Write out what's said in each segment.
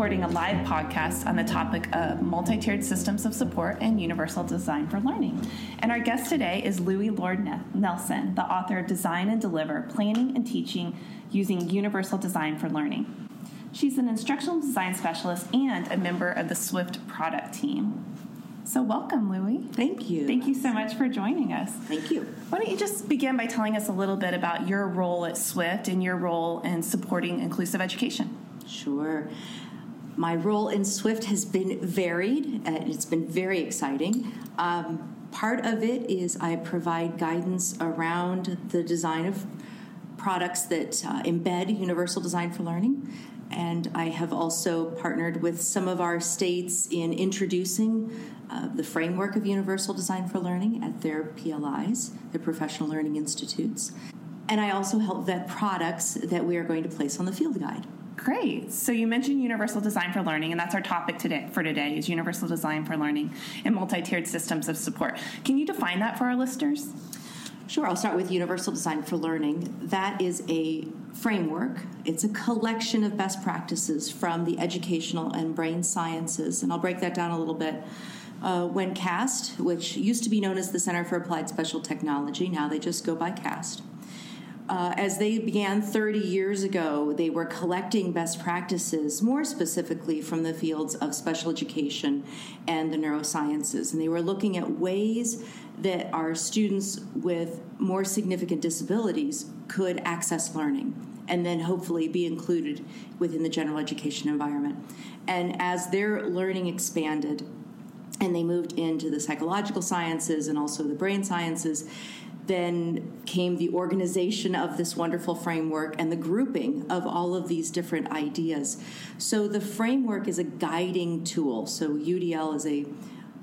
recording a live podcast on the topic of multi tiered systems of support and universal design for learning. And our guest today is Loui Lord Nelson, the author of Design and Deliver Planning and Teaching Using Universal Design for Learning. She's an instructional design specialist and a member of the Swift product team. So, welcome, Loui. Thank you. Thank you so much for joining us. Thank you. Why don't you just begin by telling us a little bit about your role at Swift and your role in supporting inclusive education? Sure. My role in Swift has been varied, and it's been very exciting. Um, part of it is I provide guidance around the design of products that uh, embed universal design for learning. And I have also partnered with some of our states in introducing uh, the framework of universal design for learning at their PLIs, their professional learning institutes. And I also help vet products that we are going to place on the field guide. Great. So you mentioned universal design for learning, and that's our topic today for today is universal design for learning and multi-tiered systems of support. Can you define that for our listeners? Sure, I'll start with Universal Design for Learning. That is a framework, it's a collection of best practices from the educational and brain sciences, and I'll break that down a little bit. Uh, when CAST, which used to be known as the Center for Applied Special Technology, now they just go by CAST, uh, as they began 30 years ago, they were collecting best practices, more specifically from the fields of special education and the neurosciences. And they were looking at ways that our students with more significant disabilities could access learning and then hopefully be included within the general education environment. And as their learning expanded, and they moved into the psychological sciences and also the brain sciences, then came the organization of this wonderful framework and the grouping of all of these different ideas. So the framework is a guiding tool. So UDL is a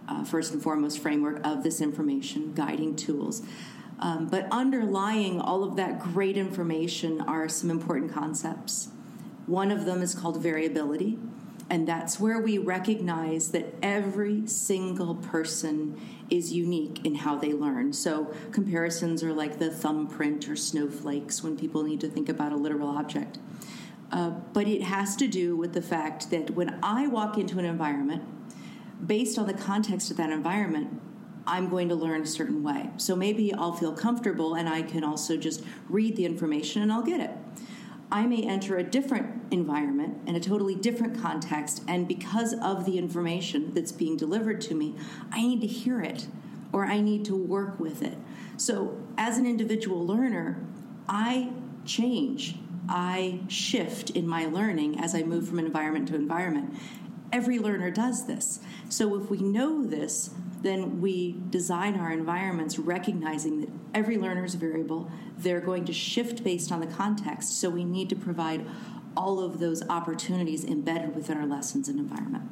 uh, first and foremost framework of this information, guiding tools. Um, but underlying all of that great information are some important concepts. One of them is called variability, and that's where we recognize that every single person is unique in how they learn. So comparisons are like the thumbprint or snowflakes when people need to think about a literal object. Uh, but it has to do with the fact that when I walk into an environment, based on the context of that environment, I'm going to learn a certain way. So maybe I'll feel comfortable and I can also just read the information and I'll get it. I may enter a different environment in a totally different context, and because of the information that's being delivered to me, I need to hear it or I need to work with it. So, as an individual learner, I change, I shift in my learning as I move from environment to environment. Every learner does this. So, if we know this, then we design our environments recognizing that every learner is variable. They're going to shift based on the context. So we need to provide all of those opportunities embedded within our lessons and environment.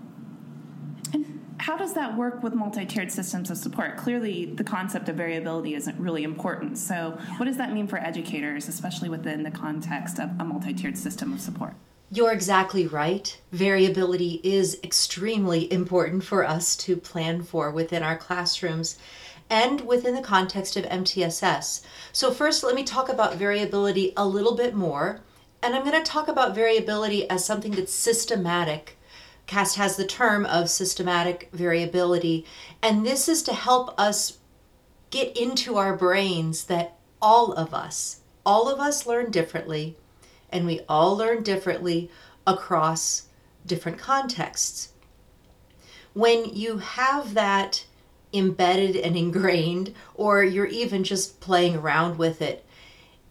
And how does that work with multi-tiered systems of support? Clearly, the concept of variability isn't really important. So, what does that mean for educators, especially within the context of a multi-tiered system of support? You're exactly right. Variability is extremely important for us to plan for within our classrooms and within the context of MTSS. So, first, let me talk about variability a little bit more. And I'm going to talk about variability as something that's systematic. CAST has the term of systematic variability, and this is to help us get into our brains that all of us, all of us learn differently and we all learn differently across different contexts. When you have that embedded and ingrained, or you're even just playing around with it,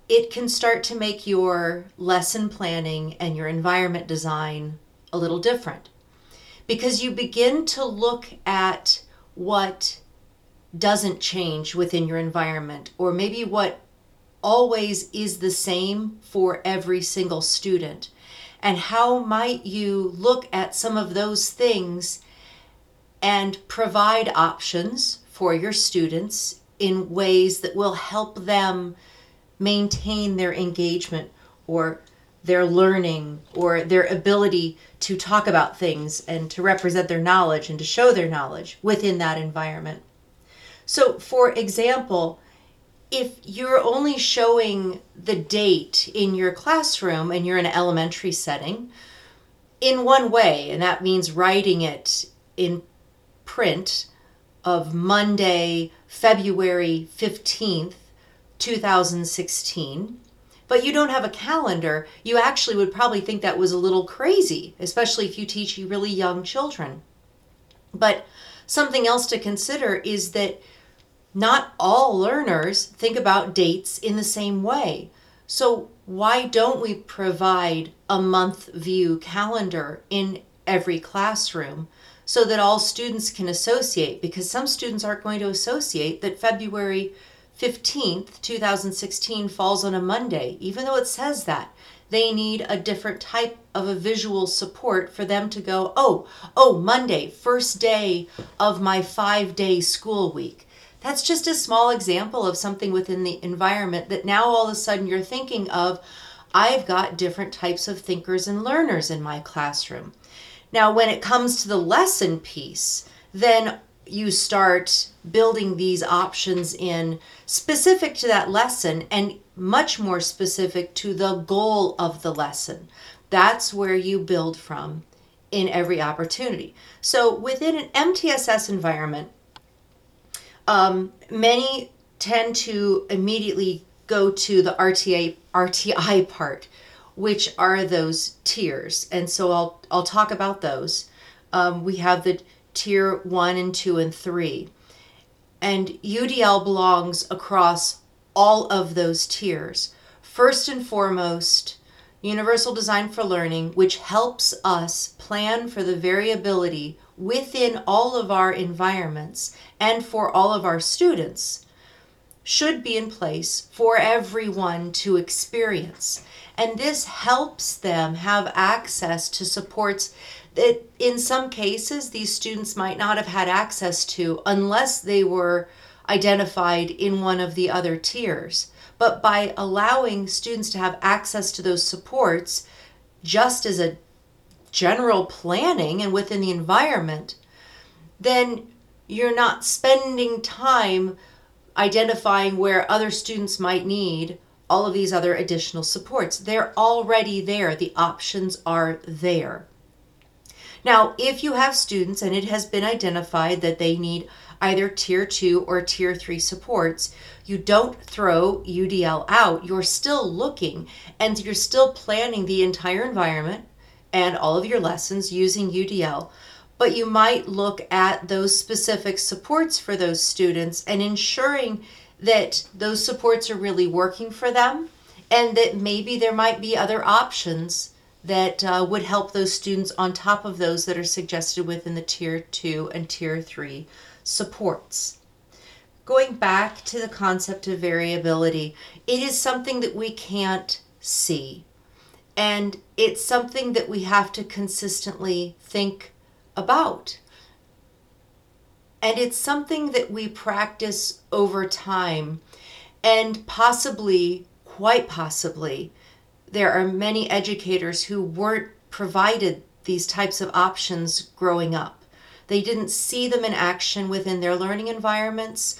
it can start to make your lesson planning and your environment design a little different because you begin to look at what doesn't change within your environment or maybe what always is the same for every single student? And how might you look at some of those things and provide options for your students in ways that will help them maintain their engagement or their learning or their ability to talk about things and to represent their knowledge and to show their knowledge within that environment. So, for example, if you're only showing the date in your classroom and you're in an elementary setting, in one way, and that means writing it in print of Monday, February 15th, 2016, but you don't have a calendar, you actually would probably think that was a little crazy, especially if you teach really young children. But something else to consider is that not all learners think about dates in the same way. So, why don't we provide a month view calendar in every classroom so that all students can associate? Because some students aren't going to associate that February 15th, 2016 falls on a Monday, even though it says that. They need a different type of a visual support for them to go, oh, oh, Monday, first day of my five day school week. That's just a small example of something within the environment that now all of a sudden you're thinking of. I've got different types of thinkers and learners in my classroom. Now, when it comes to the lesson piece, then you start building these options in specific to that lesson and much more specific to the goal of the lesson. That's where you build from in every opportunity. So within an MTSS environment, um, many tend to immediately go to the RTA RTI part, which are those tiers. And so I'll I'll talk about those. Um, we have the tier one and two and three. And UDL belongs across all of those tiers. First and foremost, Universal Design for Learning, which helps us plan for the variability within all of our environments and for all of our students, should be in place for everyone to experience. And this helps them have access to supports that in some cases these students might not have had access to unless they were identified in one of the other tiers. But by allowing students to have access to those supports, just as a general planning and within the environment, then you're not spending time identifying where other students might need all of these other additional supports. They're already there, the options are there. Now, if you have students and it has been identified that they need either tier two or tier three supports, you don't throw UDL out. You're still looking and you're still planning the entire environment and all of your lessons using UDL. But you might look at those specific supports for those students and ensuring that those supports are really working for them and that maybe there might be other options that uh, would help those students on top of those that are suggested within the tier 2 and tier 3 supports. Going back to the concept of variability, it is something that we can't see. And it's something that we have to consistently think about. And it's something that we practice over time and possibly, quite possibly, there are many educators who weren't provided these types of options growing up. They didn't see them in action within their learning environments.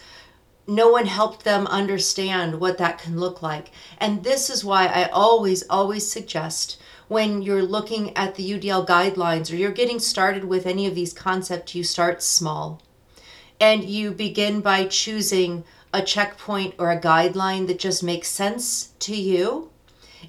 No one helped them understand what that can look like. And this is why I always, always suggest when you're looking at the UDL guidelines or you're getting started with any of these concepts, you start small. And you begin by choosing a checkpoint or a guideline that just makes sense to you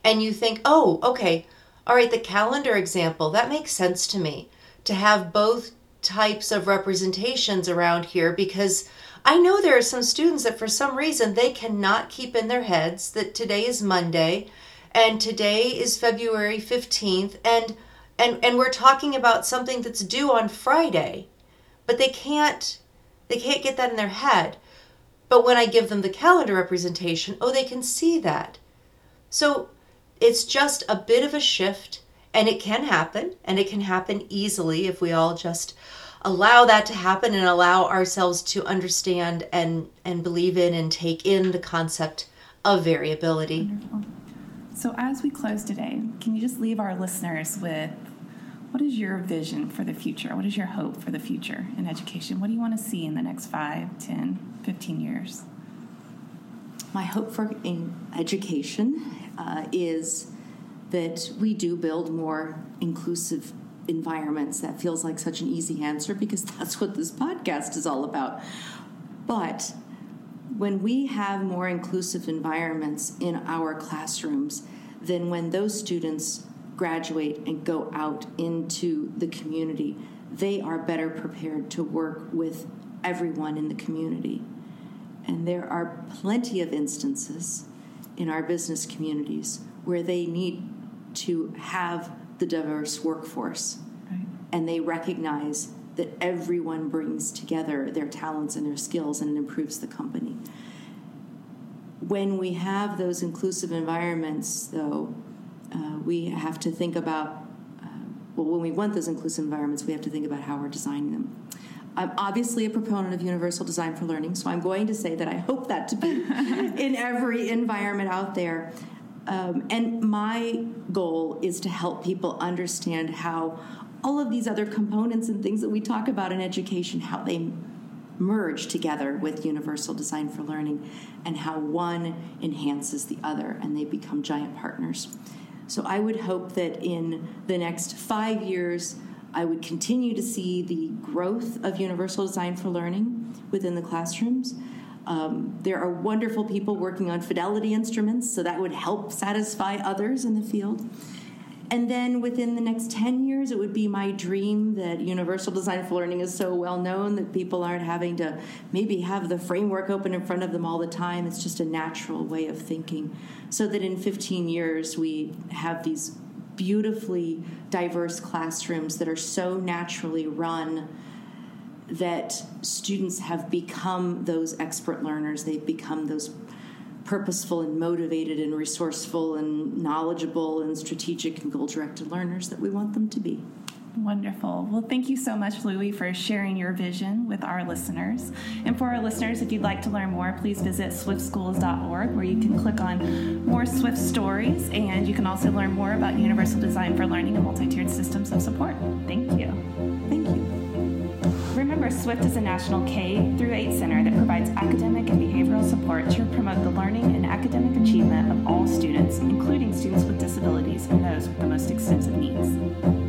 and you think, oh, okay, all right, the calendar example, that makes sense to me to have both types of representations around here because I know there are some students that for some reason they cannot keep in their heads that today is Monday and today is February 15th and and and we're talking about something that's due on Friday but they can't they can't get that in their head. But when I give them the calendar representation oh they can see that. So it's just a bit of a shift and it can happen and it can happen easily if we all just allow that to happen and allow ourselves to understand and and believe in and take in the concept of variability. Wonderful. so as we close today can you just leave our listeners with what is your vision for the future? What is your hope for the future in education? What do you want to see in the next 5 10 15 years? My hope for in education uh, is that we do build more inclusive environments. That feels like such an easy answer because that's what this podcast is all about. But when we have more inclusive environments in our classrooms, then when those students graduate and go out into the community, they are better prepared to work with everyone in the community. And there are plenty of instances in our business communities where they need to have the diverse workforce. Right. And they recognize that everyone brings together their talents and their skills and it improves the company. When we have those inclusive environments, though, uh, we have to think about, uh, well, when we want those inclusive environments, we have to think about how we're designing them. I'm obviously a proponent of universal design for learning, so I'm going to say that I hope that to be in every environment out there. Um, and my goal is to help people understand how all of these other components and things that we talk about in education, how they merge together with universal design for learning, and how one enhances the other and they become giant partners. So I would hope that in the next five years, I would continue to see the growth of universal design for learning within the classrooms. Um, there are wonderful people working on fidelity instruments, so that would help satisfy others in the field. And then within the next 10 years, it would be my dream that universal design for learning is so well known that people aren't having to maybe have the framework open in front of them all the time. It's just a natural way of thinking. So that in 15 years, we have these beautifully diverse classrooms that are so naturally run that students have become those expert learners. They've become those purposeful and motivated and resourceful and knowledgeable and strategic and goal directed learners that we want them to be. Wonderful. Well, thank you so much, Loui, for sharing your vision with our listeners. And for our listeners, if you'd like to learn more, please visit swiftschools.org where you can click on more Swift stories and you can also learn more about Universal Design for Learning and multi tiered systems of support. SWIFT is a national K through 8 center that provides academic and behavioral support to promote the learning and academic achievement of all students, including students with disabilities and those with the most extensive needs.